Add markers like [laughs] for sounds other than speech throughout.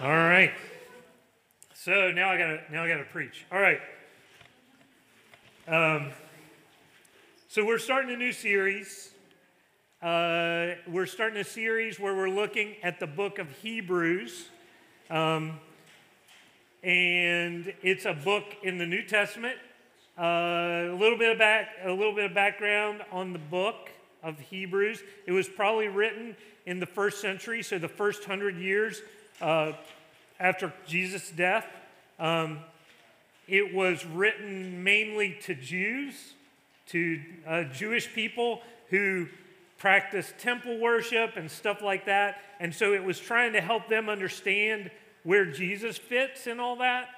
All right. So now I gotta now I gotta preach. All right. Um, so we're starting a new series. Uh, we're starting a series where we're looking at the book of Hebrews, um, and it's a book in the New Testament. Uh, a little bit of back, a little bit of background on the book of Hebrews. It was probably written in the first century, so the first hundred years uh, after Jesus' death. Um, it was written mainly to Jews, to uh, Jewish people who practiced temple worship and stuff like that. And so it was trying to help them understand where Jesus fits and all that.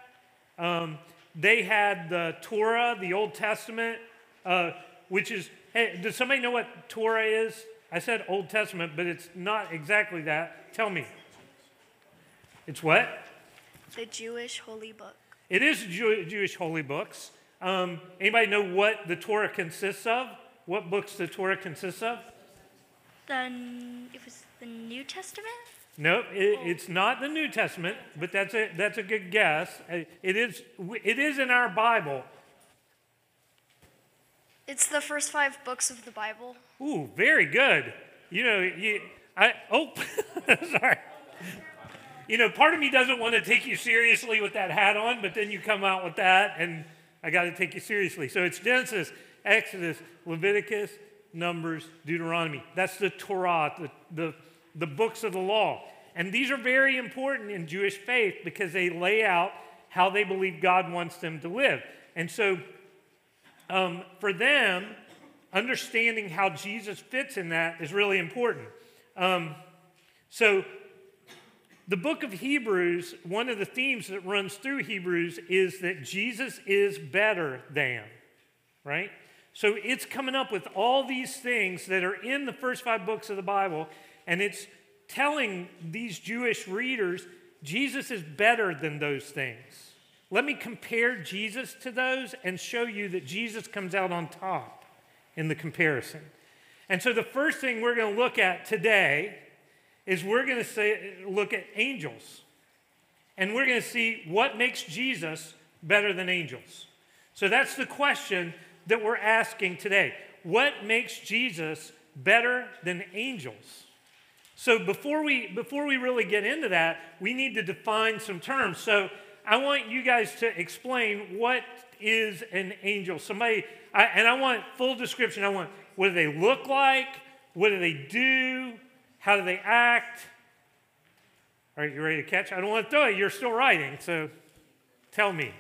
Um, they had the Torah, the Old Testament, uh, which is, hey, does somebody know what Torah is? I said Old Testament, but it's not exactly that. Tell me. It's what? The Jewish holy book. It is Jew- Jewish holy books. Um, anybody know what the Torah consists of? What books the Torah consists of? The it was the New Testament. No, it, it's not the New Testament, but that's a, that's a good guess. Uh, It is, it is in our Bible. It's the first five books of the Bible. Ooh, very good. You know, you, I, oh, [laughs] sorry. You know, part of me doesn't want to take you seriously with that hat on, but then you come out with that, and I got to take you seriously. So it's Genesis, Exodus, Leviticus, Numbers, Deuteronomy. That's the Torah, the, the, the books of the law. And these are very important in Jewish faith because they lay out how they believe God wants them to live. And so um, for them, understanding how Jesus fits in that is really important. Um, so, the book of Hebrews, one of the themes that runs through Hebrews is that Jesus is better than, right? So, it's coming up with all these things that are in the first five books of the Bible, and it's telling these Jewish readers Jesus is better than those things. Let me compare Jesus to those and show you that Jesus comes out on top in the comparison. And so the first thing we're going to look at today is we're going to say look at angels. And we're going to see what makes Jesus better than angels. So that's the question that we're asking today. What makes Jesus better than angels? So before we before we really get into that, we need to define some terms. So I want you guys to explain what is an angel. Somebody, I, and I want full description. I want what do they look like? What do they do? How do they act? Are you ready to catch? I don't want to throw it. You're still writing, so tell me.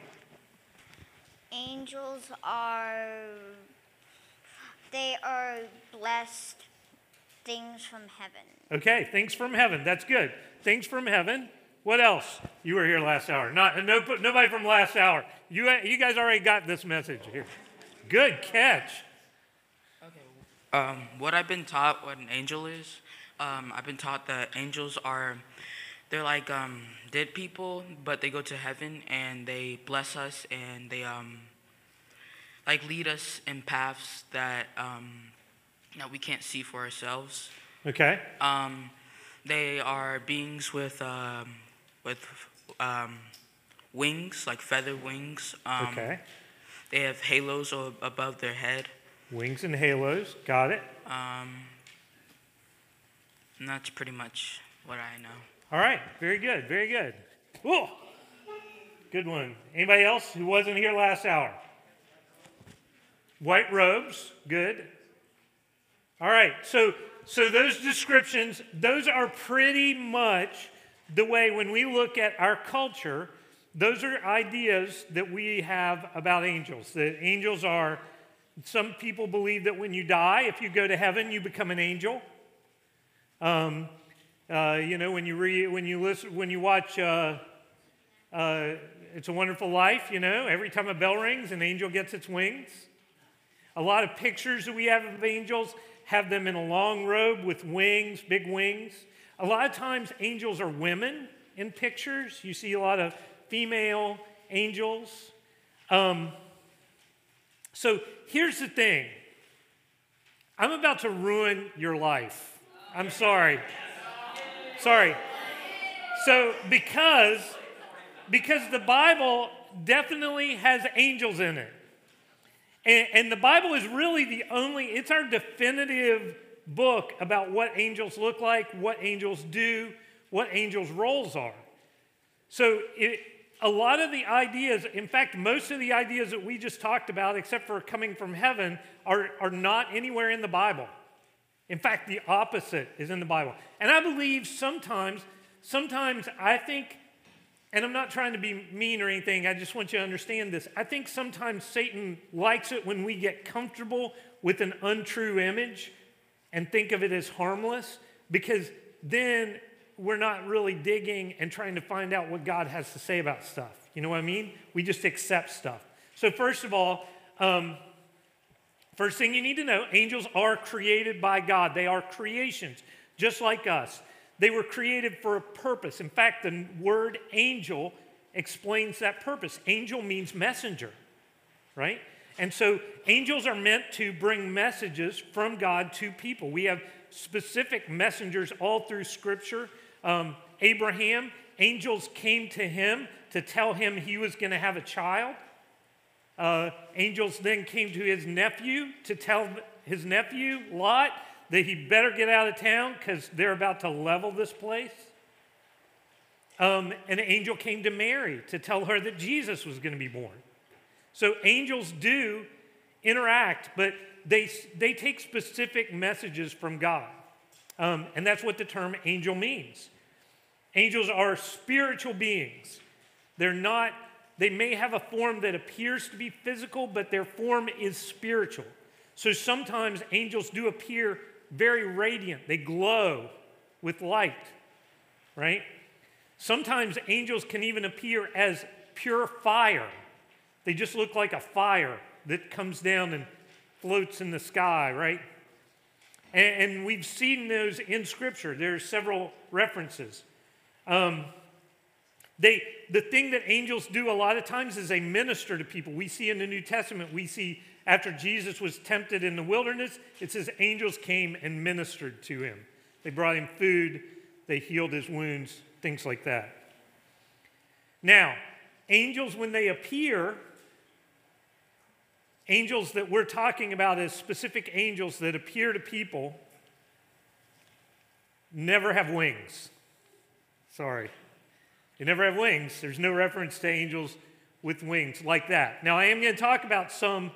Angels are they are blessed things from heaven. Okay, things from heaven. That's good. Things from heaven. What else? You were here last hour. Not no, nobody from last hour. You you guys already got this message here. Good catch. Okay. Um, what I've been taught what an angel is, um, I've been taught that angels are, they're like um, dead people, but they go to heaven and they bless us and they um, like lead us in paths that um, that we can't see for ourselves. Okay. Um, they are beings with um, with um, wings, like feather wings. Um, Okay. They have halos above their head. Wings and halos. Got it. Um, and that's pretty much what I know. All right. Very good. Very good. Whoa. Good one. Anybody else who wasn't here last hour? White robes. Good. All right. So so those descriptions, those are pretty much the way when we look at our culture, those are ideas that we have about angels. That angels are some people believe that when you die, if you go to heaven, you become an angel. Um, uh, you know, when you read, when you listen, when you watch uh, uh, "It's a Wonderful Life," you know, every time a bell rings, an angel gets its wings. A lot of pictures that we have of angels have them in a long robe with wings, big wings. A lot of times, angels are women in pictures. You see a lot of female angels. Um, so here's the thing I'm about to ruin your life. I'm sorry. Sorry. So because because the Bible definitely has angels in it. And, and, the Bible is really the only, it's our definitive book about what angels look like, what angels do, what angels' roles are. So it, a lot of the ideas, in fact, most of the ideas that we just talked about, except for coming from heaven, are, are not anywhere in the Bible. In fact, the opposite is in the Bible. And I believe sometimes, sometimes I think and I'm not trying to be mean or anything, I just want you to understand this. I think sometimes Satan likes it when we get comfortable with an untrue image and think of it as harmless because then we're not really digging and trying to find out what God has to say about stuff. You know what I mean? We just accept stuff. So, first of all, um, first thing you need to know angels are created by God, they are creations, just like us. They were created for a purpose. In fact, the word angel explains that purpose. Angel means messenger, right? And so angels are meant to bring messages from God to people. We have specific messengers all through Scripture. Um, Abraham, angels came to him to tell him he was going to have a child. Uh, angels then came to his nephew to tell his nephew, Lot, that he better get out of town because they're about to level this place. Um, an angel came to Mary to tell her that Jesus was going to be born. So angels do interact, but they, they take specific messages from God. Um, and that's what the term angel means. Angels are spiritual beings. They're not, they may have a form that appears to be physical, but their form is spiritual. So sometimes angels do appear very radiant, they glow with light, right? Sometimes angels can even appear as pure fire. They just look like a fire that comes down and floats in the sky, right? And, and we've seen those in Scripture. There are several references. Um, they, the thing that angels do a lot of times is they minister to people. We see in the New Testament, we see after Jesus was tempted in the wilderness, it says angels came and ministered to him. They brought him food, they healed his wounds, things like that. Now, angels, when they appear, angels that we're talking about as specific angels that appear to people, never have wings. Sorry. They never have wings. There's no reference to angels with wings like that. Now, I am going to talk about some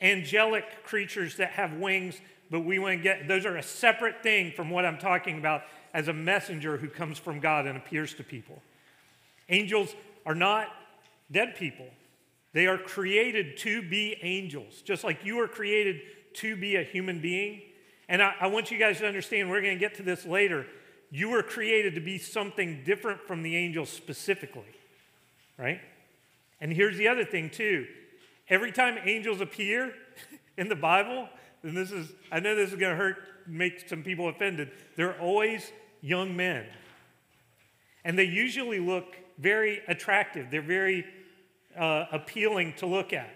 angelic creatures that have wings, but we want to get those are a separate thing from what I'm talking about as a messenger who comes from God and appears to people. Angels are not dead people. They are created to be angels, just like you are created to be a human being. And I, I want you guys to understand, we're going to get to this later. You were created to be something different from the angels specifically, right? And here's the other thing, too Every time angels appear [laughs] in the Bible, and this is, I know this is going to hurt, make some people offended, they're always young men. And they usually look very attractive, they're very uh, appealing to look at.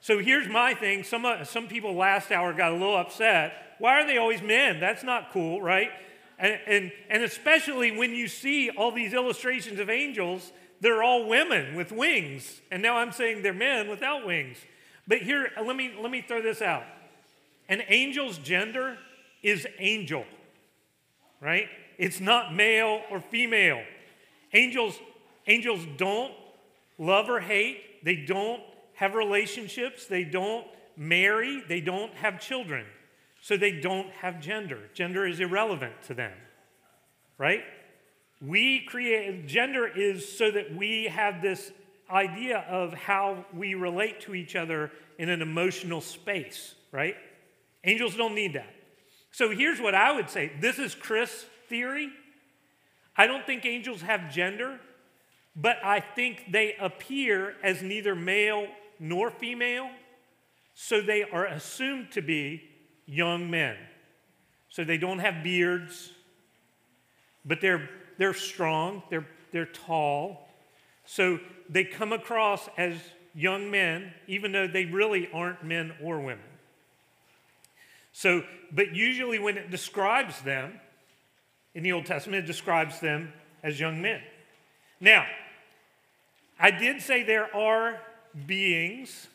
So here's my thing. Some, uh, some people last hour got a little upset. Why are they always men? That's not cool, right? And, and, and especially when you see all these illustrations of angels they're all women with wings. And now I'm saying they're men without wings. But here, uh, let me, let me throw this out. An angel's gender is angel, right? It's not male or female. Angels, angels don't love or hate. They don't have relationships. They don't marry. They don't have children. So they don't have gender. Gender is irrelevant to them, right? We create, gender is so that we have this idea of how we relate to each other in an emotional space, right? Angels don't need that. So here's what I would say this is Chris' theory. I don't think angels have gender, but I think they appear as neither male nor female, so they are assumed to be young men. So they don't have beards, but they're they're strong, they're, they're tall. So they come across as young men, even though they really aren't men or women. So, but usually when it describes them in the Old Testament, it describes them as young men. Now, I did say there are beings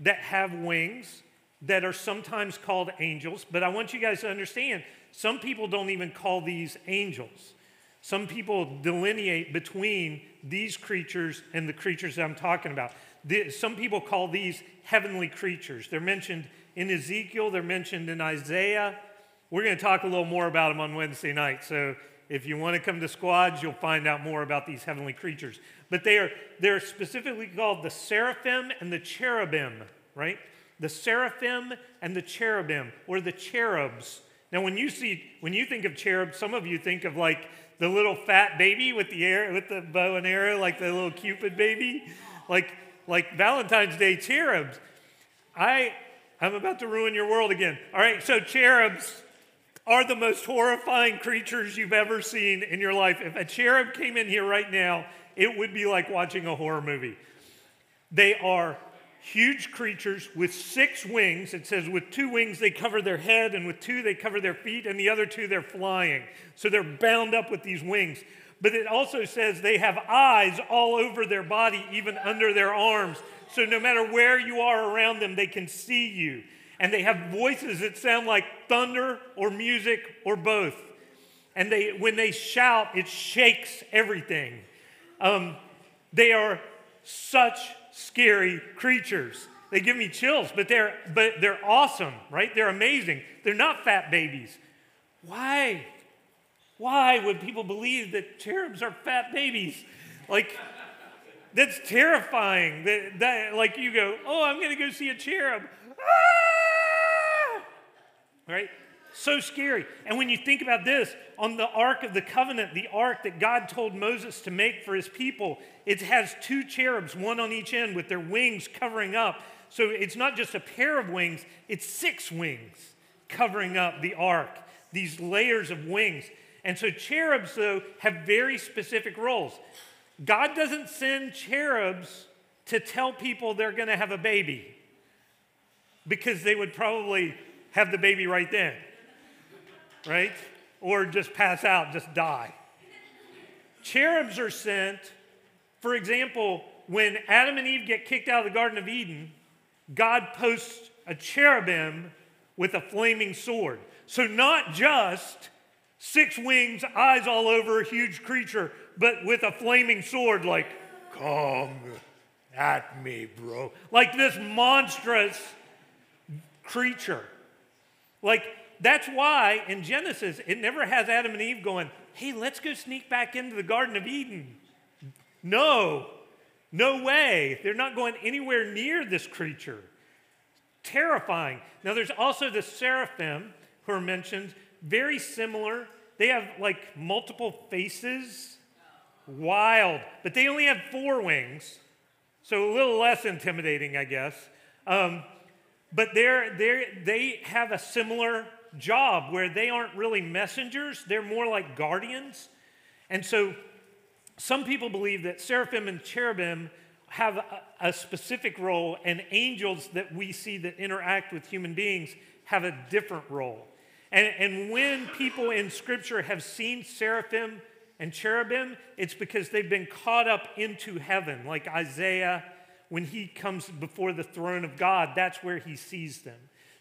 that have wings that are sometimes called angels, but I want you guys to understand some people don't even call these angels. Some people delineate between these creatures and the creatures that I'm talking about. Some people call these heavenly creatures. They're mentioned in Ezekiel, they're mentioned in Isaiah. We're going to talk a little more about them on Wednesday night. So if you want to come to squads, you'll find out more about these heavenly creatures. But they are they're specifically called the seraphim and the cherubim, right? The seraphim and the cherubim, or the cherubs. Now, when you see when you think of cherub, some of you think of like the little fat baby with the air with the bow and arrow, like the little Cupid baby, like like Valentine's Day cherubs. I I'm about to ruin your world again. All right, so cherubs are the most horrifying creatures you've ever seen in your life. If a cherub came in here right now, it would be like watching a horror movie. They are huge creatures with six wings. It says, with two wings, they cover their head, and with two, they cover their feet, and the other two, they're flying. So they're bound up with these wings. But it also says they have eyes all over their body, even under their arms. So no matter where you are around them, they can see you. And they have voices that sound like thunder or music or both. And they, when they shout, it shakes everything. Um, they are such scary creatures. They give me chills, but they're, but they're awesome, right? They're amazing. They're not fat babies. Why? Why would people believe that cherubs are fat babies? Like, that's terrifying. That, that like you go, oh, I'm going to go see a cherub. Ah! Right? So scary. And when you think about this, on the Ark of the Covenant, the ark that God told Moses to make for his people, it has two cherubs, one on each end, with their wings covering up. So it's not just a pair of wings, it's six wings covering up the ark, these layers of wings. And so cherubs, though, have very specific roles. God doesn't send cherubs to tell people they're going to have a baby because they would probably have the baby right then right? Or just pass out, just die. Cherubs are sent, for example, when Adam and Eve get kicked out of the Garden of Eden, God posts a cherubim with a flaming sword. So, not just six wings, eyes all over, a huge creature, but with a flaming sword, like, come at me, bro. Like this monstrous creature. Like, that's why in Genesis, it never has Adam and Eve going, hey, let's go sneak back into the Garden of Eden. No, no way. They're not going anywhere near this creature. Terrifying. Now, there's also the seraphim who are mentioned, very similar. They have like multiple faces, wild, but they only have four wings, so a little less intimidating, I guess. Um, but they're, they're, they have a similar job where they aren't really messengers, they're more like guardians. And so some people believe that seraphim and cherubim have a, a, specific role, and angels that we see that interact with human beings have a different role. And, and when people in Scripture have seen seraphim and cherubim, it's because they've been caught up into heaven, like Isaiah, when he comes before the throne of God, that's where he sees them.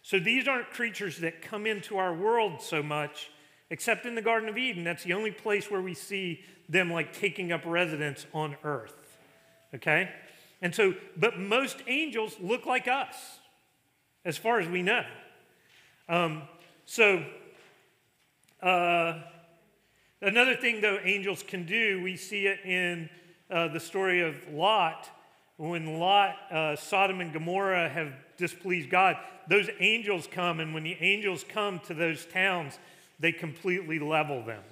So these aren't creatures that come into our world so much, except in the Garden of Eden. That's the only place where we see them like taking up residence on earth. Okay? And so, but most angels look like us, as far as we know. Um, so, uh, another thing, though, angels can do, we see it in uh, the story of Lot. When Lot, uh, Sodom and Gomorrah have displeased God, those angels come, and when the angels come to those towns, they completely level them.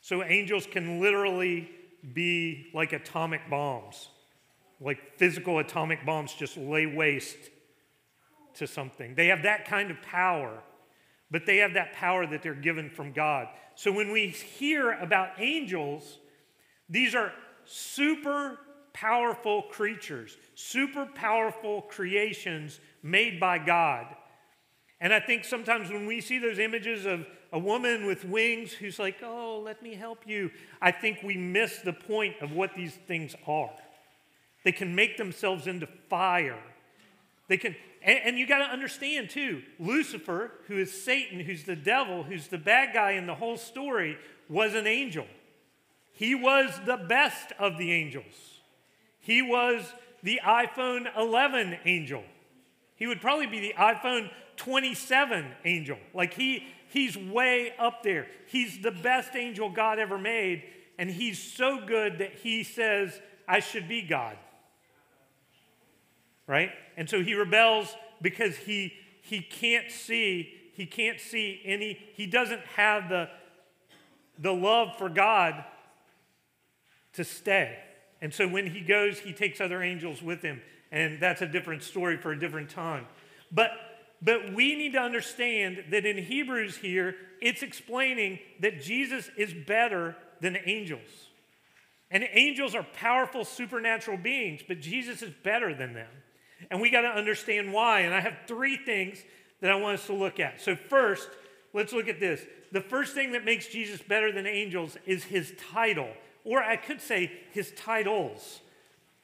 So angels can literally be like atomic bombs, like physical atomic bombs, just lay waste to something. They have that kind of power, but they have that power that they're given from God. So when we hear about angels, these are super powerful creatures, super powerful creations made by God. And I think sometimes when we see those images of, a woman with wings who's like, oh, let me help you, I think we miss the point of what these things are. They can make themselves into fire. They can, and, and you got to understand too, Lucifer, who is Satan, who's the devil, who's the bad guy in the whole story, was an angel. He was the best of the angels. He was the iPhone 11 angel. He would probably be the iPhone 27 angel. Like he, he's way up there. He's the best angel God ever made, and he's so good that he says, I should be God. Right? And so he rebels because he he can't see, he can't see any, he doesn't have the, the love for God to stay. And so when he goes, he takes other angels with him. And that's a different story for a different time. But, but we need to understand that in Hebrews here, it's explaining that Jesus is better than angels. And angels are powerful supernatural beings, but Jesus is better than them. And we got to understand why. And I have three things that I want us to look at. So, first, let's look at this. The first thing that makes Jesus better than angels is his title or I could say his titles,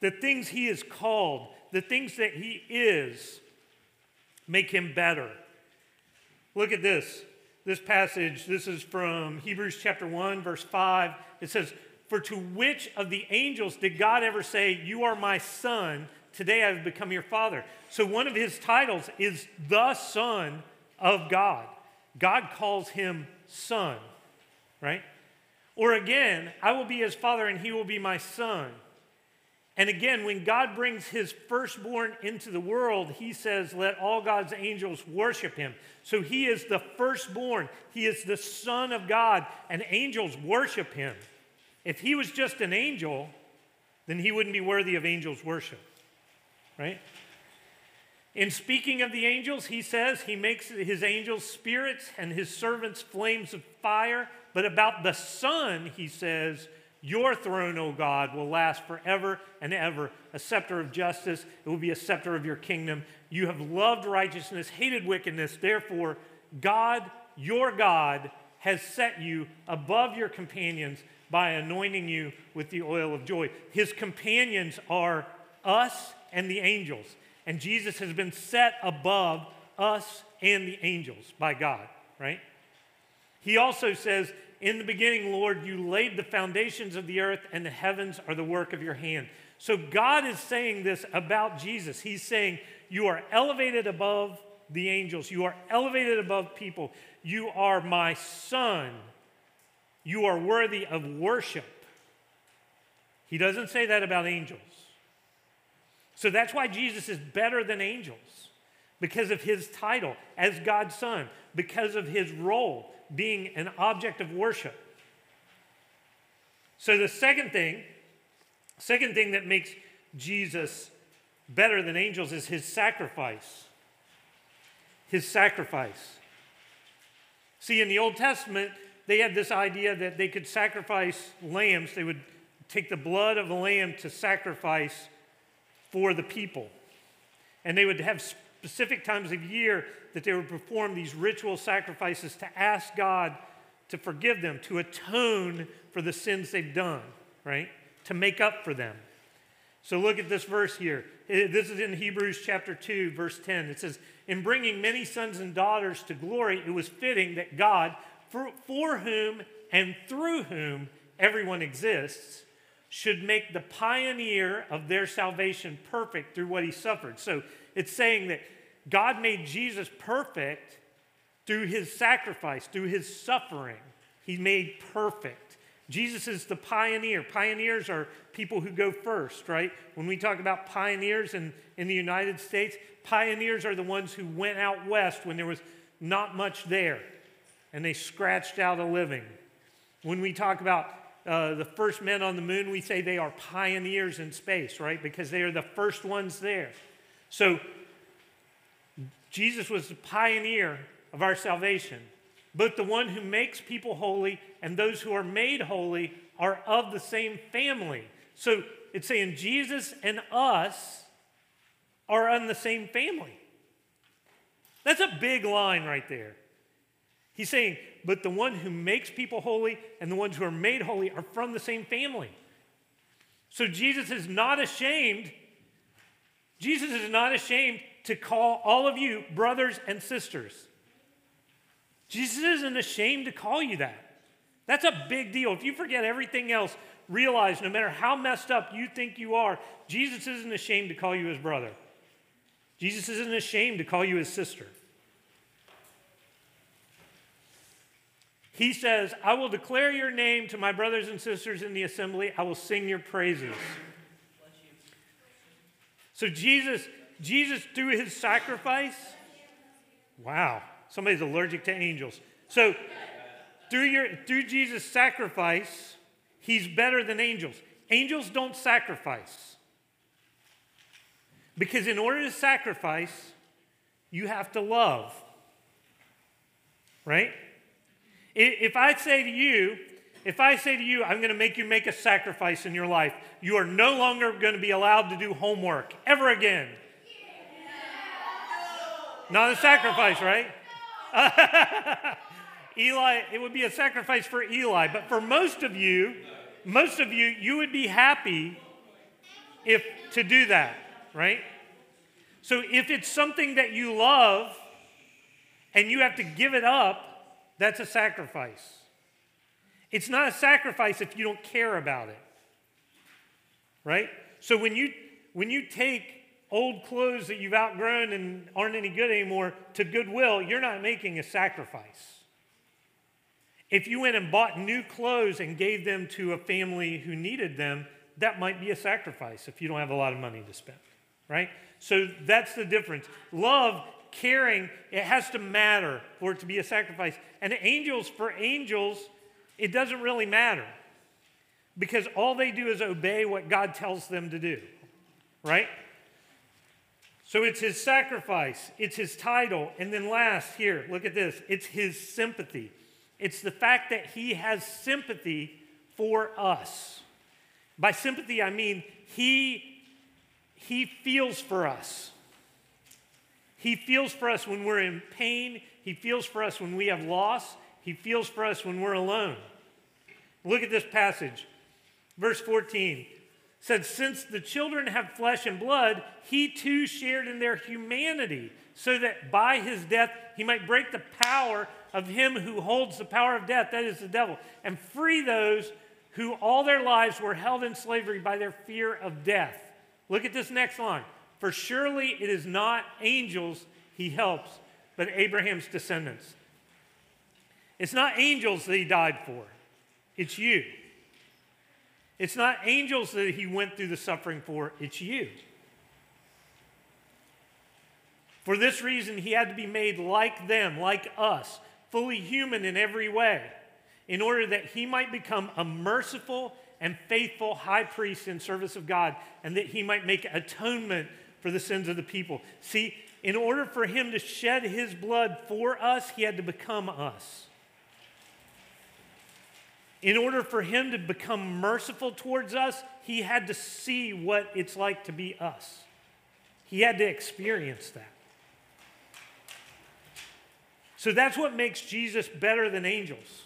the things he is called, the things that he is, make him better. Look at this. This passage, this is from Hebrews chapter 1, verse 5. It says, For to which of the angels did God ever say, You are my son, today I have become your father? So one of his titles is the Son of God. God calls him son, right? Or again, I will be his father and he will be my son. And again, when God brings his firstborn into the world, he says, Let all God's angels worship him. So he is the firstborn, he is the Son of God, and angels worship him. If he was just an angel, then he wouldn't be worthy of angels' worship, right? In speaking of the angels, he says he makes his angels spirits and his servants flames of fire. But about the Son, he says, Your throne, O God, will last forever and ever. A scepter of justice, it will be a scepter of your kingdom. You have loved righteousness, hated wickedness. Therefore, God, your God, has set you above your companions by anointing you with the oil of joy. His companions are us and the angels. And Jesus has been set above us and the angels by God, right? He also says in the beginning, Lord, you laid the foundations of the earth, and the heavens are the work of your hand. So God is saying this about Jesus. He's saying, You are elevated above the angels, you are elevated above people. You are my son. You are worthy of worship. He doesn't say that about angels. So that's why Jesus is better than angels because of his title as God's son, because of his role being an object of worship. So the second thing, second thing that makes Jesus better than angels is his sacrifice. His sacrifice. See, in the Old Testament, they had this idea that they could sacrifice lambs. They would take the blood of a lamb to sacrifice for the people. And they would have specific times of year that they would perform these ritual sacrifices to ask God to forgive them, to atone for the sins they've done, right? To make up for them. So look at this verse here. This is in Hebrews chapter 2, verse 10. It says, In bringing many sons and daughters to glory, it was fitting that God, for, for whom and through whom everyone exists, should make the pioneer of their salvation perfect through what he suffered. So it's saying that God made Jesus perfect through his sacrifice, through his suffering. He made perfect. Jesus is the pioneer. Pioneers are people who go first, right? When we talk about pioneers in, in the United States, pioneers are the ones who went out west when there was not much there and they scratched out a living. When we talk about uh, the first men on the moon, we say they are pioneers in space, right? Because they are the first ones there. So Jesus was the pioneer of our salvation. Both the one who makes people holy and those who are made holy are of the same family. So it's saying Jesus and us are on the same family. That's a big line right there. He's saying, but the one who makes people holy and the ones who are made holy are from the same family. So Jesus is not ashamed. Jesus is not ashamed to call all of you brothers and sisters. Jesus isn't ashamed to call you that. That's a big deal. If you forget everything else, realize no matter how messed up you think you are, Jesus isn't ashamed to call you his brother. Jesus isn't ashamed to call you his sister. He says, I will declare your name to my brothers and sisters in the assembly. I will sing your praises. So Jesus, Jesus through his sacrifice, wow, somebody's allergic to angels. So through your through Jesus' sacrifice, he's better than angels. Angels don't sacrifice. Because in order to sacrifice, you have to love. Right? If I say to you, if I say to you, I'm going to make you make a sacrifice in your life, you are no longer going to be allowed to do homework ever again. Not a sacrifice, right? [laughs] Eli, it would be a sacrifice for Eli, but for most of you, most of you, you would be happy if to do that, right? So if it's something that you love and you have to give it up, that's a sacrifice. It's not a sacrifice if you don't care about it. Right? So when you when you take old clothes that you've outgrown and aren't any good anymore to Goodwill, you're not making a sacrifice. If you went and bought new clothes and gave them to a family who needed them, that might be a sacrifice if you don't have a lot of money to spend, right? So that's the difference. Love caring, it has to matter for it to be a sacrifice. And angels, for angels, it doesn't really matter because all they do is obey what God tells them to do, right? So it's his sacrifice, it's his title, and then last, here, look at this it's his sympathy. It's the fact that he has sympathy for us. By sympathy, I mean he, he feels for us. He feels for us when we're in pain. He feels for us when we have loss. He feels for us when we're alone. Look at this passage. Verse 14 said, Since the children have flesh and blood, he too shared in their humanity, so that by his death he might break the power of him who holds the power of death, that is the devil, and free those who all their lives were held in slavery by their fear of death. Look at this next line. For surely it is not angels he helps, but Abraham's descendants. It's not angels that he died for, it's you. It's not angels that he went through the suffering for, it's you. For this reason, he had to be made like them, like us, fully human in every way, in order that he might become a merciful and faithful high priest in service of God, and that he might make atonement for the sins of the people. See, in order for him to shed his blood for us, he had to become us. In order for him to become merciful towards us, he had to see what it's like to be us. He had to experience that. So that's what makes Jesus better than angels.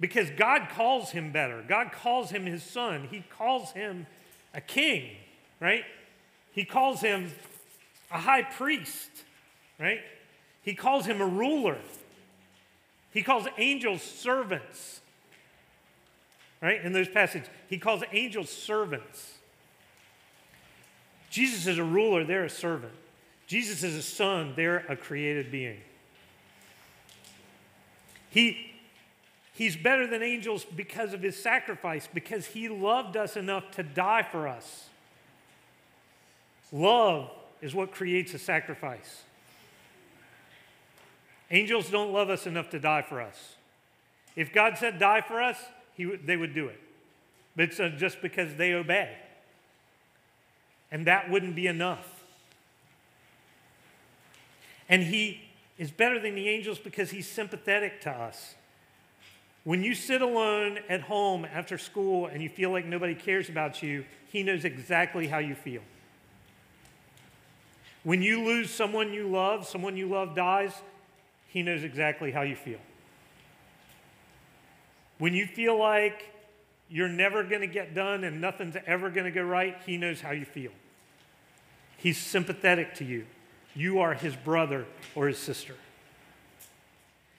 Because God calls him better. God calls him his son. He calls him a king right? He calls him a high priest, right? He calls him a ruler. He calls angels servants, right? In those passages, he calls angels servants. Jesus is a ruler, they're a servant. Jesus is a son, they're a created being. He, he's better than angels because of his sacrifice, because he loved us enough to die for us. Love is what creates a sacrifice. Angels don't love us enough to die for us. If God said die for us, he, they would do it. But it's just because they obey. And that wouldn't be enough. And he is better than the angels because he's sympathetic to us. When you sit alone at home after school and you feel like nobody cares about you, he knows exactly how you feel. When you lose someone you love, someone you love dies, He knows exactly how you feel. When you feel like you're never going to get done and nothing's ever going to go right, He knows how you feel. He's sympathetic to you. You are His brother or His sister.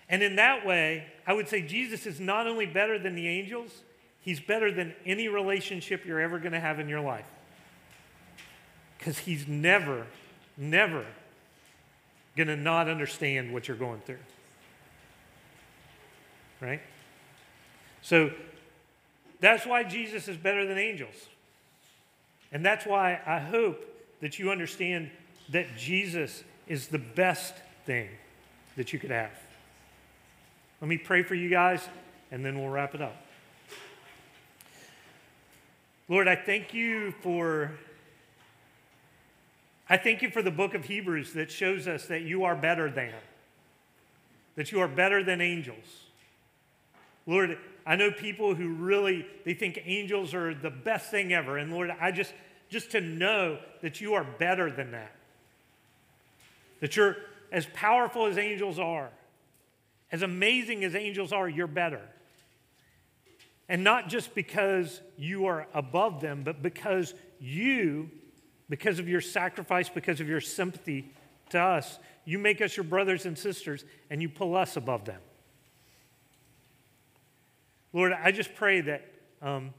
And in that way, I would say Jesus is not only better than the angels, He's better than any relationship you're ever going to have in your life. Because He's never, never going to not understand what you're going through. Right? So that's why Jesus is better than angels. And that's why I hope that you understand that Jesus is the best thing that you could have. Let me pray for you guys, and then we'll wrap it up. Lord, I thank you for I thank you for the book of Hebrews that shows us that you are better than, that you are better than angels. Lord, I know people who really they think angels are the best thing ever. And Lord, I just just to know that you are better than that. That you're as powerful as angels are, as amazing as angels are, you're better. And not just because you are above them, but because you because of your sacrifice, because of your sympathy to us, you make us your brothers and sisters and you pull us above them. Lord, I just pray that um,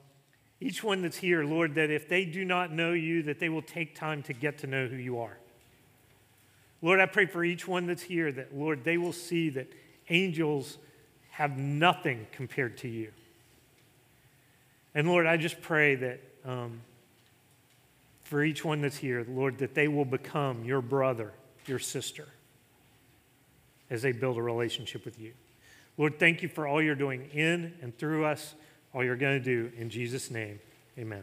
each one that's here, Lord, that if they do not know you, that they will take time to get to know who you are. Lord, I pray for each one that's here that, Lord, they will see that angels have nothing compared to you. And Lord, I just pray that. Um, for each one that's here, Lord, that they will become your brother, your sister, as they build a relationship with you. Lord, thank you for all you're doing in and through us, all you're going to do. In Jesus' name, amen.